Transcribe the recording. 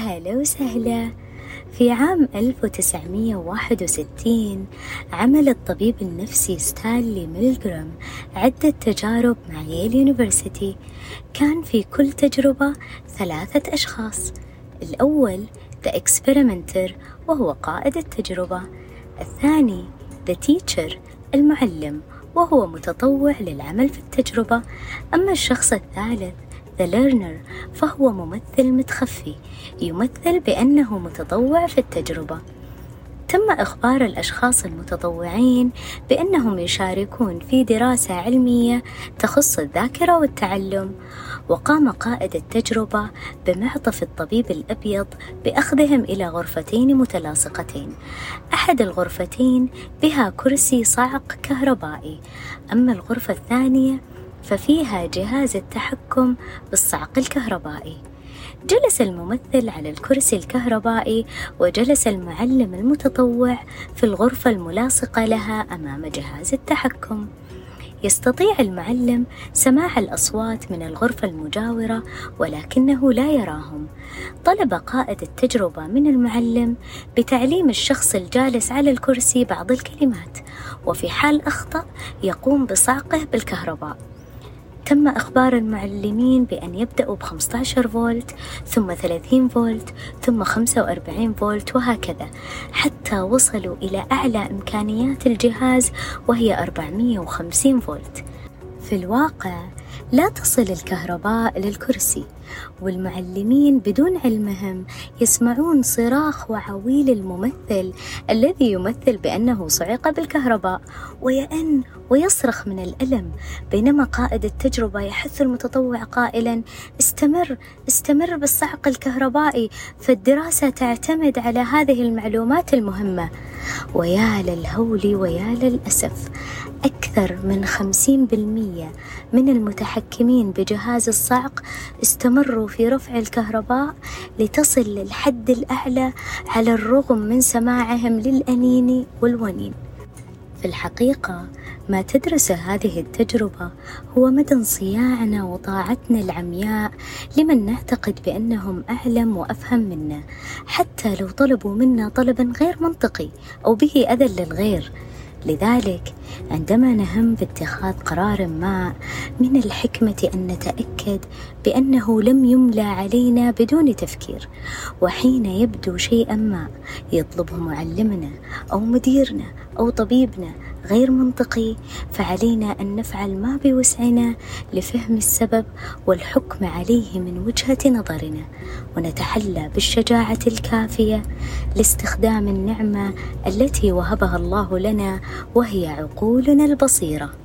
هلا وسهلا. في عام 1961 عمل الطبيب النفسي ستانلي ميلجرام عدة تجارب مع Yale University. كان في كل تجربة ثلاثة أشخاص. الأول The Experimenter وهو قائد التجربة. الثاني The Teacher المعلم وهو متطوع للعمل في التجربة. أما الشخص الثالث The Learner فهو ممثل متخفي يمثل بأنه متطوع في التجربة. تم إخبار الأشخاص المتطوعين بأنهم يشاركون في دراسة علمية تخص الذاكرة والتعلم وقام قائد التجربة بمعطف الطبيب الأبيض بأخذهم إلى غرفتين متلاصقتين. أحد الغرفتين بها كرسي صعق كهربائي أما الغرفة الثانية ففيها جهاز التحكم بالصعق الكهربائي. جلس الممثل على الكرسي الكهربائي وجلس المعلم المتطوع في الغرفة الملاصقة لها أمام جهاز التحكم. يستطيع المعلم سماع الأصوات من الغرفة المجاورة ولكنه لا يراهم. طلب قائد التجربة من المعلم بتعليم الشخص الجالس على الكرسي بعض الكلمات وفي حال أخطأ يقوم بصعقه بالكهرباء. تم إخبار المعلمين بأن يبدأوا ب 15 فولت ثم 30 فولت ثم 45 فولت وهكذا. حتى وصلوا إلى أعلى إمكانيات الجهاز وهي 450 فولت. في الواقع لا تصل الكهرباء للكرسي والمعلمين بدون علمهم يسمعون صراخ وعويل الممثل الذي يمثل بأنه صعق بالكهرباء ويأن ويصرخ من الألم. بينما قائد التجربة يحث المتطوع قائلا استمر استمر بالصعق الكهربائي فالدراسة تعتمد على هذه المعلومات المهمة. ويا للهول ويا للأسف أكثر من خمسين بالمية من المتحكمين بجهاز الصعق استمروا في رفع الكهرباء لتصل للحد الأعلى على الرغم من سماعهم للأنين والونين. في الحقيقة ما تدرس هذه التجربة هو مدى انصياعنا وطاعتنا العمياء لمن نعتقد بأنهم أعلم وأفهم منا حتى لو طلبوا منا طلبا غير منطقي أو به أذى للغير. لذلك عندما نهم باتخاذ قرار ما من الحكمة أن نتأكد بأنه لم يملى علينا بدون تفكير وحين يبدو شيئا ما يطلبه معلمنا أو مديرنا أو طبيبنا غير منطقي فعلينا أن نفعل ما بوسعنا لفهم السبب والحكم عليه من وجهة نظرنا ونتحلى بالشجاعة الكافية لاستخدام النعمة التي وهبها الله لنا وهي عقولنا البصيرة.